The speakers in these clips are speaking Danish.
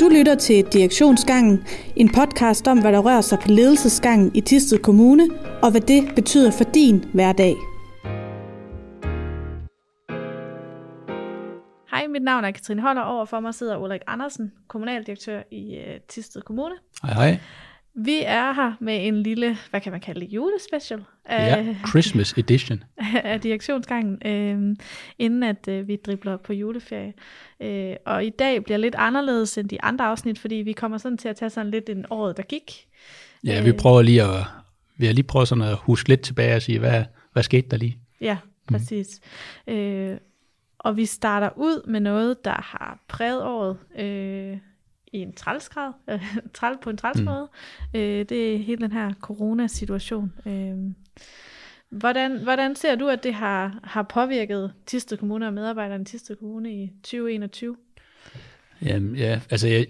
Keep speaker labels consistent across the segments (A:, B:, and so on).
A: Du lytter til Direktionsgangen, en podcast om, hvad der rører sig på ledelsesgangen i Tisted Kommune, og hvad det betyder for din hverdag.
B: Hej, mit navn er Katrine Holder, og overfor mig sidder Ulrik Andersen, kommunaldirektør i uh, Tisted Kommune.
C: Hej, hej.
B: Vi er her med en lille, hvad kan man kalde det, julespecial
C: af, ja, Christmas edition.
B: af direktionsgangen, øh, inden at øh, vi dribler på juleferie. Øh, og i dag bliver lidt anderledes end de andre afsnit, fordi vi kommer sådan til at tage sådan lidt en året, der gik.
C: Ja, vi prøver lige at, vi har lige prøvet sådan at huske lidt tilbage og sige, hvad, hvad skete der lige?
B: Ja, præcis. Mm. Øh, og vi starter ud med noget, der har præget året. Øh, i en trælsgrad, træl på en træls mm. Øh, det er hele den her coronasituation. Øh, hvordan, hvordan ser du, at det har, har påvirket Tisted Kommune og medarbejderne i Tisted Kommune i 2021?
C: Jamen, ja, altså jeg,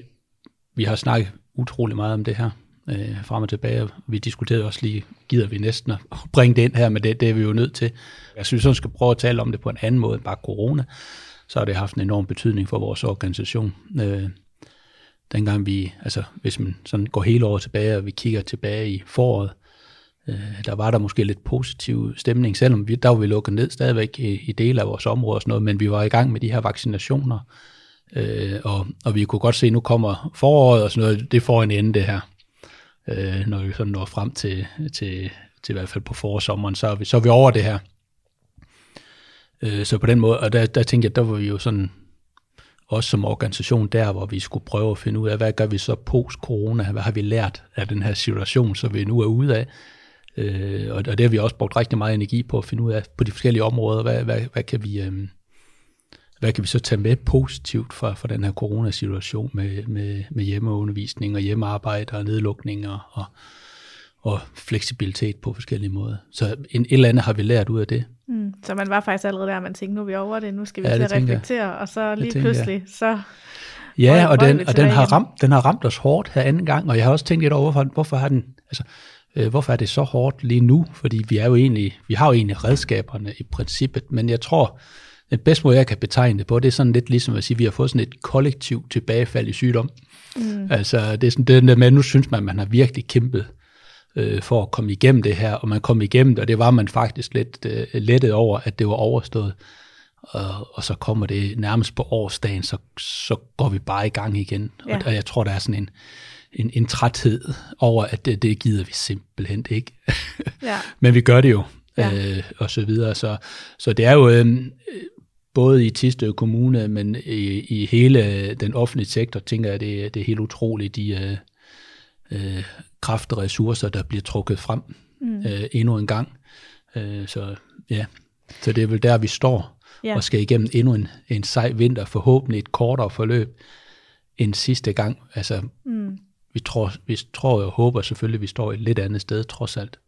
C: vi har snakket utrolig meget om det her øh, frem og tilbage. Vi diskuterede også lige, gider vi næsten at bringe det ind her, men det, det er vi jo nødt til. Jeg synes, vi skal prøve at tale om det på en anden måde end bare corona. Så har det haft en enorm betydning for vores organisation. Øh, dengang vi, altså hvis man sådan går hele året tilbage, og vi kigger tilbage i foråret, øh, der var der måske lidt positiv stemning, selvom vi, der var vi lukket ned stadigvæk i, i dele af vores område og sådan noget, men vi var i gang med de her vaccinationer, øh, og, og vi kunne godt se, at nu kommer foråret og sådan noget, det får en ende det her, øh, når vi sådan når frem til, til, til i hvert fald på forsommeren, så er vi, så er vi over det her. Øh, så på den måde, og der, der tænkte jeg, der var vi jo sådan også som organisation der, hvor vi skulle prøve at finde ud af, hvad gør vi så post-corona, hvad har vi lært af den her situation, så vi nu er ude af. Øh, og, det har vi også brugt rigtig meget energi på at finde ud af på de forskellige områder, hvad, hvad, hvad, kan, vi, øh, hvad kan vi så tage med positivt fra, fra den her coronasituation med, med, med hjemmeundervisning og hjemmearbejde og nedlukninger og, og fleksibilitet på forskellige måder. Så en, et eller andet har vi lært ud af det.
B: Mm, så man var faktisk allerede der, man tænkte, nu er vi over det, nu skal vi ja, til at reflektere, jeg. og så lige pludselig, jeg. så...
C: Ja, og, den, og den, har ramt, den har ramt os hårdt her anden gang, og jeg har også tænkt lidt over, hvorfor, hvorfor har den, altså, øh, hvorfor er det så hårdt lige nu? Fordi vi er jo egentlig, vi har jo egentlig redskaberne i princippet, men jeg tror, den bedste måde, jeg kan betegne det på, det er sådan lidt ligesom at sige, at vi har fået sådan et kollektivt tilbagefald i sygdom. Mm. Altså, det er sådan det der med, at nu synes man, at man har virkelig kæmpet øh, for at komme igennem det her, og man kom igennem det, og det var man faktisk lidt øh, lettet over, at det var overstået. Og, og så kommer det nærmest på årsdagen, så, så går vi bare i gang igen. Ja. Og, og jeg tror, der er sådan en, en, en træthed over, at det, det gider vi simpelthen ikke. Ja. Men vi gør det jo, ja. øh, og så videre. Så, så det er jo øh, både i Tistø Kommune, men i, i hele den offentlige sektor, tænker jeg, det, det er helt utroligt, de, øh, øh, kraft og ressourcer, der bliver trukket frem mm. øh, endnu en gang. Øh, så ja, så det er vel der, vi står ja. og skal igennem endnu en, en sej vinter, forhåbentlig et kortere forløb end sidste gang. Altså, mm. vi, tror, vi tror og håber selvfølgelig, at vi står et lidt andet sted, trods alt.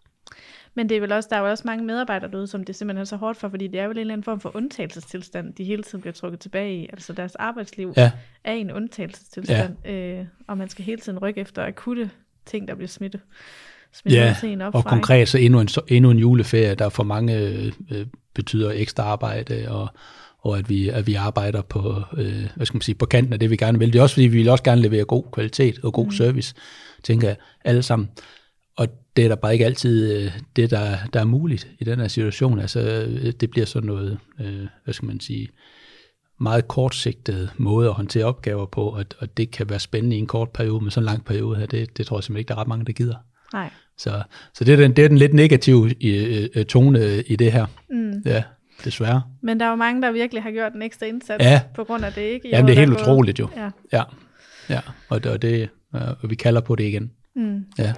B: Men det er vel også, der er jo også mange medarbejdere derude, som det simpelthen er så hårdt for, fordi det er vel en eller anden form for undtagelsestilstand, de hele tiden bliver trukket tilbage i. Altså deres arbejdsliv ja. er en undtagelsestilstand, ja. øh, og man skal hele tiden rykke efter akutte ting, der bliver smittet.
C: Ja, en og konkret så endnu en, endnu en juleferie, der for mange øh, betyder ekstra arbejde, og, og at vi, at vi arbejder på, øh, hvad skal man sige, på kanten af det, vi gerne vil. Det er også fordi, vi vil også gerne levere god kvalitet og god mm. service, tænker jeg, alle sammen. Og det er der bare ikke altid øh, det, der, der er muligt i den her situation. Altså, øh, det bliver sådan noget, øh, hvad skal man sige, meget kortsigtet måde at håndtere opgaver på, og, og det kan være spændende i en kort periode, men så en lang periode her, det, det tror jeg simpelthen ikke, der er ret mange, der gider.
B: Nej.
C: Så, så det, er den, det er den lidt negative øh, tone i det her. Mm. Ja, desværre.
B: Men der er jo mange, der virkelig har gjort en ekstra indsats
C: ja.
B: på grund af det, ikke?
C: Jamen, det er helt utroligt jo. Ja. ja. ja. Og, og, det, og vi kalder på det igen. Mm. Ja.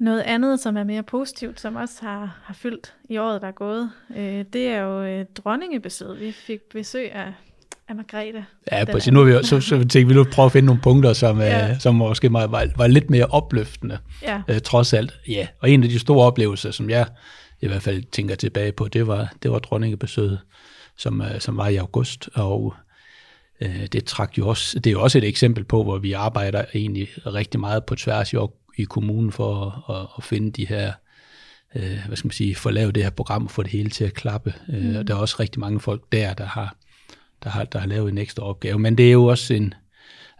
B: Noget andet, som er mere positivt, som også har, har fyldt i året, der er gået, øh, det er jo øh, dronningebesøget. Vi fik besøg af, af Margrethe.
C: Ja, præcis. Nu er vi, jo, så, så tænkte vi nu prøve at finde nogle punkter, som, ja. øh, som måske var, var, var lidt mere opløftende, ja. øh, trods alt. Ja, og en af de store oplevelser, som jeg i hvert fald tænker tilbage på, det var, det var dronningebesøget, som, øh, som var i august, og øh, det trak jo også, det er jo også et eksempel på, hvor vi arbejder egentlig rigtig meget på tværs i i kommunen for at, at, at finde de her, øh, hvad skal man sige, for at lave det her program og få det hele til at klappe. Øh, mm. Og der er også rigtig mange folk der, der har der har, der har lavet en ekstra opgave. Men det er jo også en,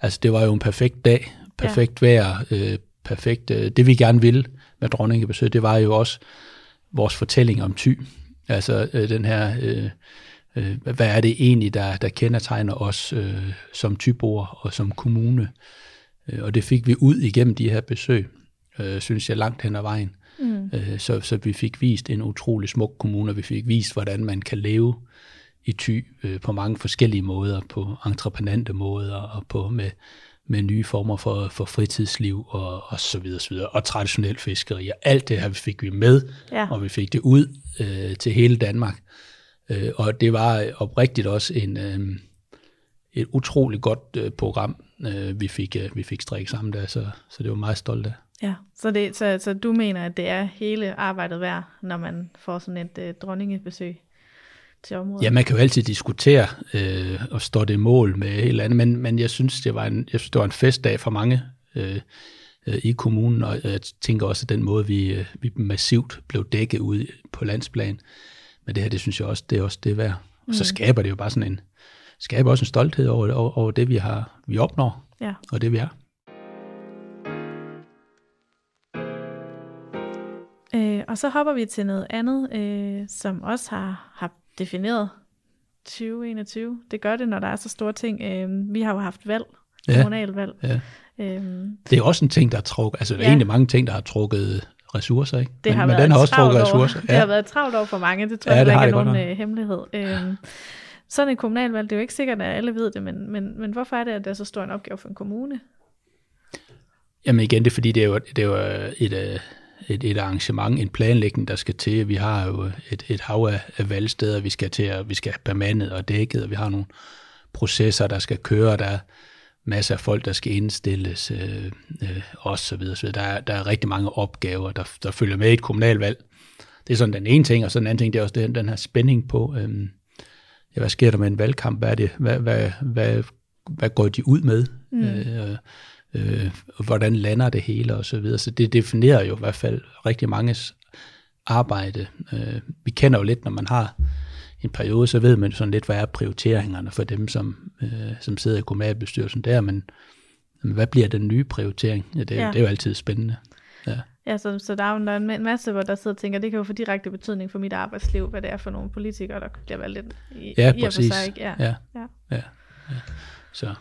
C: altså det var jo en perfekt dag, perfekt ja. vejr, øh, perfekt, øh, det vi gerne ville med dronningebesøg, det var jo også vores fortælling om Thy. Altså øh, den her, øh, øh, hvad er det egentlig, der, der kendetegner os øh, som Thyboer og som kommune. Øh, og det fik vi ud igennem de her besøg, øh, synes jeg, langt hen ad vejen. Mm. Øh, så, så vi fik vist en utrolig smuk kommune, og vi fik vist, hvordan man kan leve i Thy øh, på mange forskellige måder, på entreprenante måder og på med, med nye former for, for fritidsliv og, og så videre, så videre, og traditionel fiskeri. Og alt det her fik vi med, ja. og vi fik det ud øh, til hele Danmark. Øh, og det var oprigtigt også en, øh, et utroligt godt øh, program, øh, vi, fik, øh, vi fik strikket sammen der, så, så det var meget stolt af.
B: Ja, så, det, så, så du mener, at det er hele arbejdet værd, når man får sådan et øh, dronningebesøg til området?
C: Ja, man kan jo altid diskutere øh, og stå det mål med helt andet, men, men jeg synes, det var en, jeg synes, det var en festdag for mange øh, øh, i kommunen, og jeg tænker også, at den måde, vi, øh, vi massivt blev dækket ud på landsplan, men det her, det synes jeg også, det er også det værd. Og så mm. skaber det jo bare sådan en, skaber også en stolthed over, over, over det, vi har vi opnår, ja. og det vi er.
B: Øh, og så hopper vi til noget andet, øh, som også har, har defineret 2021. Det gør det, når der er så store ting. Øh, vi har jo haft valg, ja. kommunalvalg. Ja.
C: Øhm, det er også en ting, der har trukket, altså ja. er egentlig mange ting, der har trukket ressourcer, ikke?
B: Det men, har men den har også trukket ressourcer. Ja. Det har været travlt over for mange, det tror ja, jeg ikke er nogen øh, hemmelighed. Øhm, sådan et kommunalvalg, det er jo ikke sikkert, at alle ved det, men, men, men hvorfor er det, at det er så stor en opgave for en kommune?
C: Jamen igen, det er fordi, det er jo, det er jo øh, et, øh, et, et arrangement, en planlægning, der skal til. Vi har jo et, et hav af, af valgsteder, vi skal til at vi skal have bemandet og dækket, og vi har nogle processer, der skal køre, der er masser af folk, der skal indstilles, øh, øh, og så videre. Så der, er, der er rigtig mange opgaver, der, der følger med i et kommunalvalg. Det er sådan den ene ting, og så den anden ting, det er også den, den her spænding på, øh, ja, hvad sker der med en valgkamp? Hvad, er det, hvad, hvad, hvad, hvad går de ud med? Mm. Øh, øh, hvordan lander det hele og så videre. Så det definerer jo i hvert fald rigtig manges arbejde. Øh, vi kender jo lidt, når man har en periode, så ved man sådan lidt, hvad er prioriteringerne for dem, som, øh, som sidder i kommunalbestyrelsen der, men hvad bliver den nye prioritering? Ja, det, ja. det er jo altid spændende. Ja.
B: Så, så der er jo der er en masse, hvor der sidder og tænker, det kan jo få direkte betydning for mit arbejdsliv, hvad det er for nogle politikere, der bliver valgt ind i,
C: ja,
B: i
C: præcis.
B: sig. Ikke?
C: Ja, ja, ja. ja. ja. Så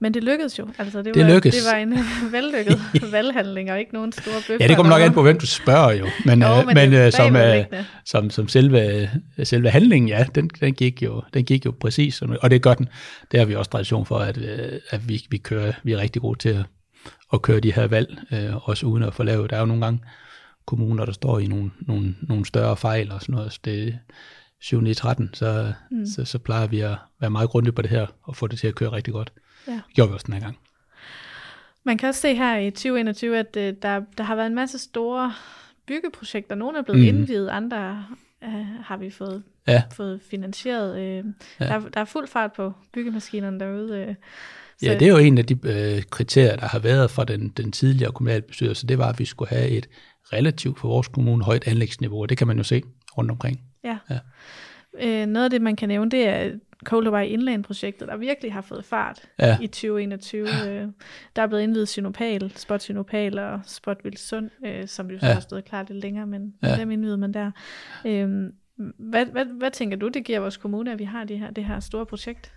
B: men det lykkedes jo. Altså, det,
C: det
B: var,
C: lykkedes.
B: Det var en vellykket valghandling, og ikke nogen store bøffer.
C: Ja, det kommer nok an på, hvem du spørger jo. Men, jo, øh, men, men øh, som, uh, som, som selve, selve handlingen, ja, den, den, gik jo, den gik jo præcis. Og det gør den. Det har vi også tradition for, at, at vi, vi, kører, vi er rigtig gode til at, at køre de her valg, uh, også uden at få lavet. Der er jo nogle gange kommuner, der står i nogle, nogle, nogle større fejl og sådan noget. Så det, 7 13, så, mm. så, så plejer vi at være meget grundige på det her, og få det til at køre rigtig godt. Ja. Det gjorde vi også den her gang.
B: Man kan også se her i 2021, at uh, der, der har været en masse store byggeprojekter. Nogle er blevet mm. indvidet, andre uh, har vi fået, ja. fået finansieret. Uh, ja. der, der er fuld fart på byggemaskinerne derude.
C: Så. Ja, det er jo en af de uh, kriterier, der har været fra den, den tidligere kommunalbestyrelse. Det var, at vi skulle have et relativt for vores kommune højt anlægsniveau, og det kan man jo se rundt omkring.
B: Ja. ja. Øh, noget af det, man kan nævne, det er Coldaway Inland-projektet, der virkelig har fået fart ja. i 2021. Ja. Øh, der er blevet indvidet Synopal, Spot Synopal og Spot Vildsund, øh, som jo så ja. har stået klar lidt længere, men ja. dem indvidede man der. Øh, hvad, hvad, hvad tænker du, det giver vores kommune, at vi har det her, det her store projekt?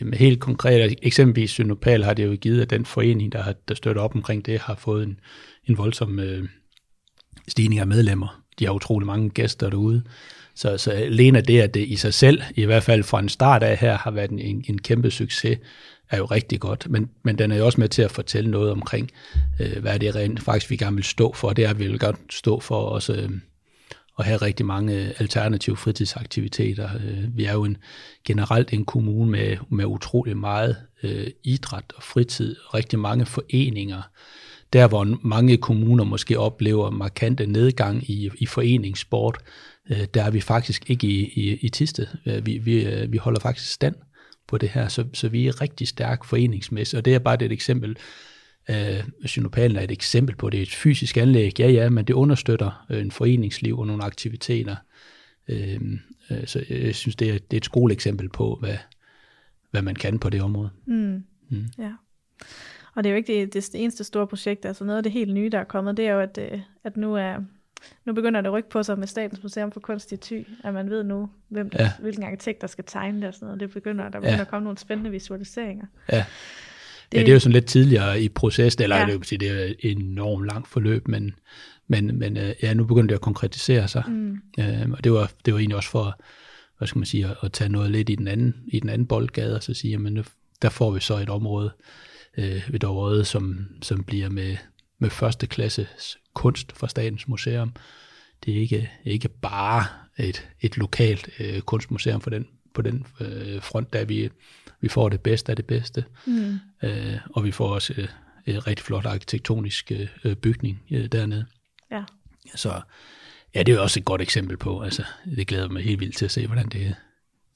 C: Jamen helt konkret, altså, eksempelvis Synopal har det jo givet, at den forening, der, har, der støtter op omkring det, har fået en, en voldsom øh, stigning af medlemmer. De har utrolig mange gæster derude. Så, så alene det, at det i sig selv, i hvert fald fra en start af her, har været en, en kæmpe succes, er jo rigtig godt. Men, men den er jo også med til at fortælle noget omkring, øh, hvad det rent faktisk vi gerne vil stå for. Det er, at vi vil godt stå for også øh, at have rigtig mange øh, alternative fritidsaktiviteter. Øh, vi er jo en, generelt en kommune med, med utrolig meget øh, idræt og fritid, rigtig mange foreninger, der hvor mange kommuner måske oplever markante nedgang i, i foreningssport, øh, der er vi faktisk ikke i, i, i Tiste. Øh, vi, vi, vi holder faktisk stand på det her, så, så vi er rigtig stærk foreningsmæssigt, og det er bare et eksempel. Øh, Synopalen er et eksempel på det. er et fysisk anlæg, ja ja, men det understøtter øh, en foreningsliv og nogle aktiviteter. Øh, øh, så jeg synes, det er, det er et skoleeksempel på, hvad, hvad man kan på det område.
B: Mm. Mm. Ja. Og det er jo ikke det, det, eneste store projekt, altså noget af det helt nye, der er kommet, det er jo, at, øh, at nu er nu begynder det at rykke på sig med Statens Museum for Kunst i Thy, at man ved nu, hvem, ja. hvilken arkitekt, der skal tegne det og sådan noget. Det begynder, der begynder ja. at komme nogle spændende visualiseringer.
C: Ja. Det, ja, det er jo sådan lidt tidligere i processen, eller ja. det, er jo, det er et enormt langt forløb, men, men, men øh, ja, nu begynder det at konkretisere sig. Mm. Øh, og det var, det var egentlig også for, hvad skal man sige, at, at tage noget lidt i den anden, i den anden boldgade, og så sige, jamen der får vi så et område øh, ved Dovre, som, som bliver med, med første klasses kunst fra Statens Museum. Det er ikke, ikke bare et, et lokalt øh, kunstmuseum for den, på den øh, front, der vi, vi får det bedste af det bedste. Mm. Øh, og vi får også øh, et rigtig flot arkitektonisk øh, bygning øh, dernede.
B: Ja.
C: Så ja, det er jo også et godt eksempel på, altså det glæder mig helt vildt til at se, hvordan det,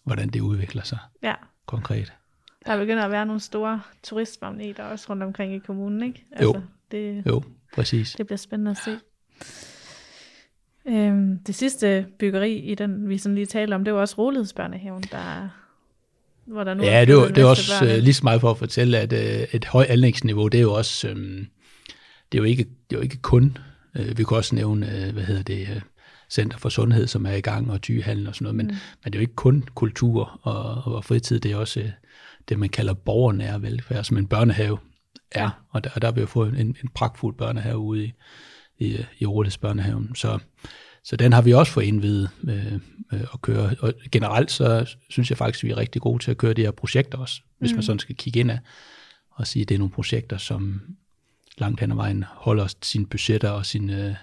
C: hvordan det udvikler sig
B: ja.
C: konkret.
B: Der begynder at være nogle store turistmagneter også rundt omkring i kommunen, ikke? Altså,
C: jo, det, jo, præcis.
B: Det bliver spændende at se. Øhm, det sidste byggeri, i den vi sådan lige talte om, det var også Rolighedsbørnehaven, der hvor der nu
C: ja, det er, det er også børn. Øh, lige så meget for at fortælle, at uh, et højt anlægsniveau, det er jo også, um, det er jo ikke, det er jo ikke kun, uh, vi kan også nævne, uh, hvad hedder det, uh, Center for Sundhed, som er i gang, og tygehallen og sådan noget, men, mm. men det er jo ikke kun kultur og, og fritid, det er også uh, det, man kalder borgernære velfærd, som en børnehave er, ja. og der, og der har vi jo fået en, en pragtfuld børnehave ude i, i, i børnehaven. Så, så den har vi også fået indvidet øh, øh, at køre. Og generelt så synes jeg faktisk, at vi er rigtig gode til at køre de her projekter også, hvis mm. man sådan skal kigge ind af og sige, at det er nogle projekter, som langt hen ad vejen holder sine budgetter og sin, øh,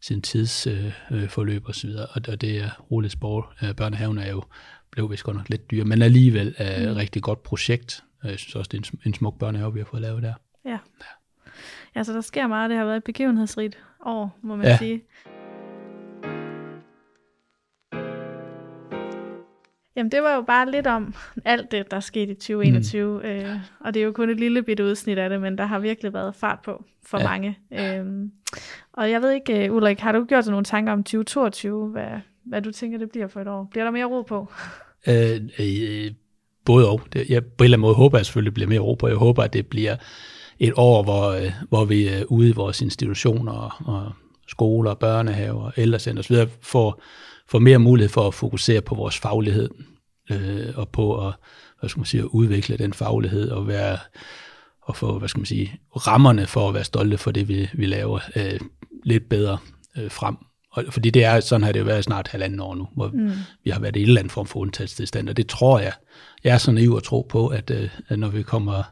C: sin tidsforløb øh, osv. Og, og, det er Rolesborg øh, børnehaven er jo blev vist godt nok lidt dyr, men alligevel er et mm. rigtig godt projekt. Jeg synes også, det er en, en smuk børnehave, vi har fået lavet der.
B: Ja. ja. Ja, så der sker meget. Det har været et begivenhedsrigt år, må man ja. sige. Jamen, det var jo bare lidt om alt det, der skete i 2021. Mm. Øh, og det er jo kun et lille bitte udsnit af det, men der har virkelig været fart på for ja. mange. Øhm, og jeg ved ikke, øh, Ulrik, har du gjort dig nogle tanker om 2022? Hvad, hvad du tænker, det bliver for et år? Bliver der mere ro på?
C: Øh, øh, både og. Jeg, på en eller anden måde håber jeg selvfølgelig, at det bliver mere ro på. Jeg håber, at det bliver et år, hvor, øh, hvor vi er ude i vores institutioner og skoler, børnehaver, ældrecenter osv. får, får mere mulighed for at fokusere på vores faglighed øh, og på at, hvad skal man sige, at udvikle den faglighed og være og få, hvad skal man sige, rammerne for at være stolte for det, vi, vi laver øh, lidt bedre øh, frem. Og, fordi det er, sådan har det jo været snart halvanden år nu, hvor mm. vi har været i en eller anden form for undtagelsestilstand, og det tror jeg, jeg er så naiv at tro på, at, øh, at når vi kommer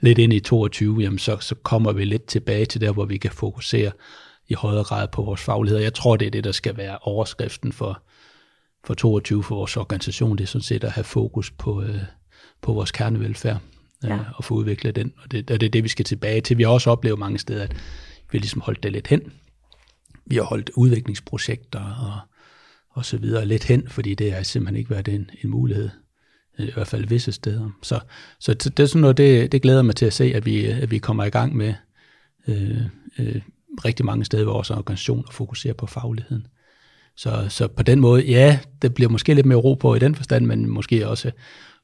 C: lidt ind i 22, jamen så, så kommer vi lidt tilbage til der, hvor vi kan fokusere i højere grad på vores faglighed. Jeg tror, det er det, der skal være overskriften for, for 22 for vores organisation. Det er sådan set at have fokus på, øh, på vores kernevelfærd øh, ja. og få udviklet den. Og det, og det er det, vi skal tilbage til. Vi har også oplevet mange steder, at vi ligesom holdt det lidt hen. Vi har holdt udviklingsprojekter og, og så videre lidt hen, fordi det har simpelthen ikke været en, en mulighed i hvert fald visse steder. Så, så det er sådan noget, det, det glæder mig til at se, at vi, at vi kommer i gang med øh, øh, rigtig mange steder i vores organisation og fokusere på fagligheden. Så, så på den måde, ja, det bliver måske lidt mere ro på i den forstand, men måske også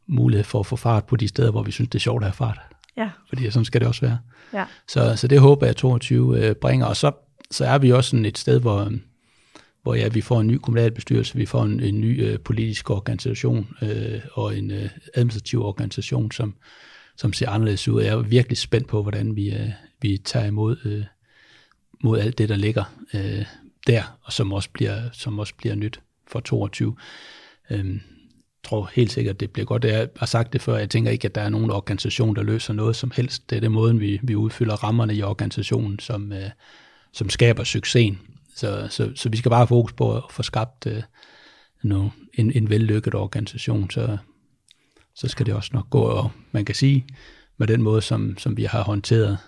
C: mulighed for at få fart på de steder, hvor vi synes, det er sjovt at have fart.
B: Ja.
C: Fordi sådan skal det også være.
B: Ja.
C: Så, så det håber jeg, at 22 øh, bringer. Og så, så er vi også sådan et sted, hvor, hvor ja, vi får en ny kommunalbestyrelse, vi får en, en ny øh, politisk organisation øh, og en øh, administrativ organisation, som, som ser anderledes ud. Jeg er virkelig spændt på, hvordan vi, øh, vi tager imod øh, mod alt det, der ligger øh, der, og som også bliver, som også bliver nyt for 22. Øhm, jeg tror helt sikkert, det bliver godt. Jeg har sagt det før, jeg tænker ikke, at der er nogen organisation, der løser noget som helst. Det er den måde, vi, vi udfylder rammerne i organisationen, som, øh, som skaber succesen. Så, så, så vi skal bare have fokus på at få skabt øh, no, en, en vellykket organisation, så, så skal det også nok gå. Og man kan sige, med den måde, som, som vi har håndteret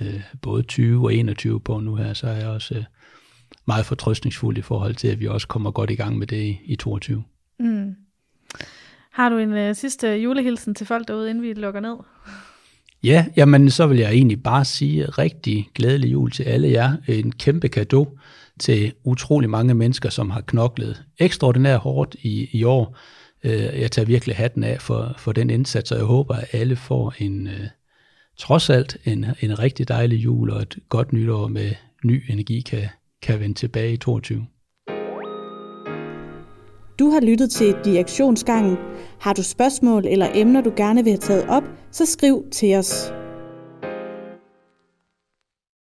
C: øh, både 20 og 21 på nu her, så er jeg også øh, meget fortrøstningsfuld i forhold til, at vi også kommer godt i gang med det i, i 22.
B: Mm. Har du en øh, sidste julehilsen til folk derude, inden vi lukker ned?
C: Ja, jamen så vil jeg egentlig bare sige rigtig glædelig jul til alle jer. En kæmpe gave til utrolig mange mennesker, som har knoklet ekstraordinært hårdt i, i år. Øh, jeg tager virkelig hatten af for, for den indsats, og jeg håber, at alle får en, øh, trods alt en, en rigtig dejlig jul og et godt nytår med ny energi kan, kan vende tilbage i 22.
B: Du har lyttet til Direktionsgangen. Har du spørgsmål eller emner, du gerne vil have taget op, så skriv til os.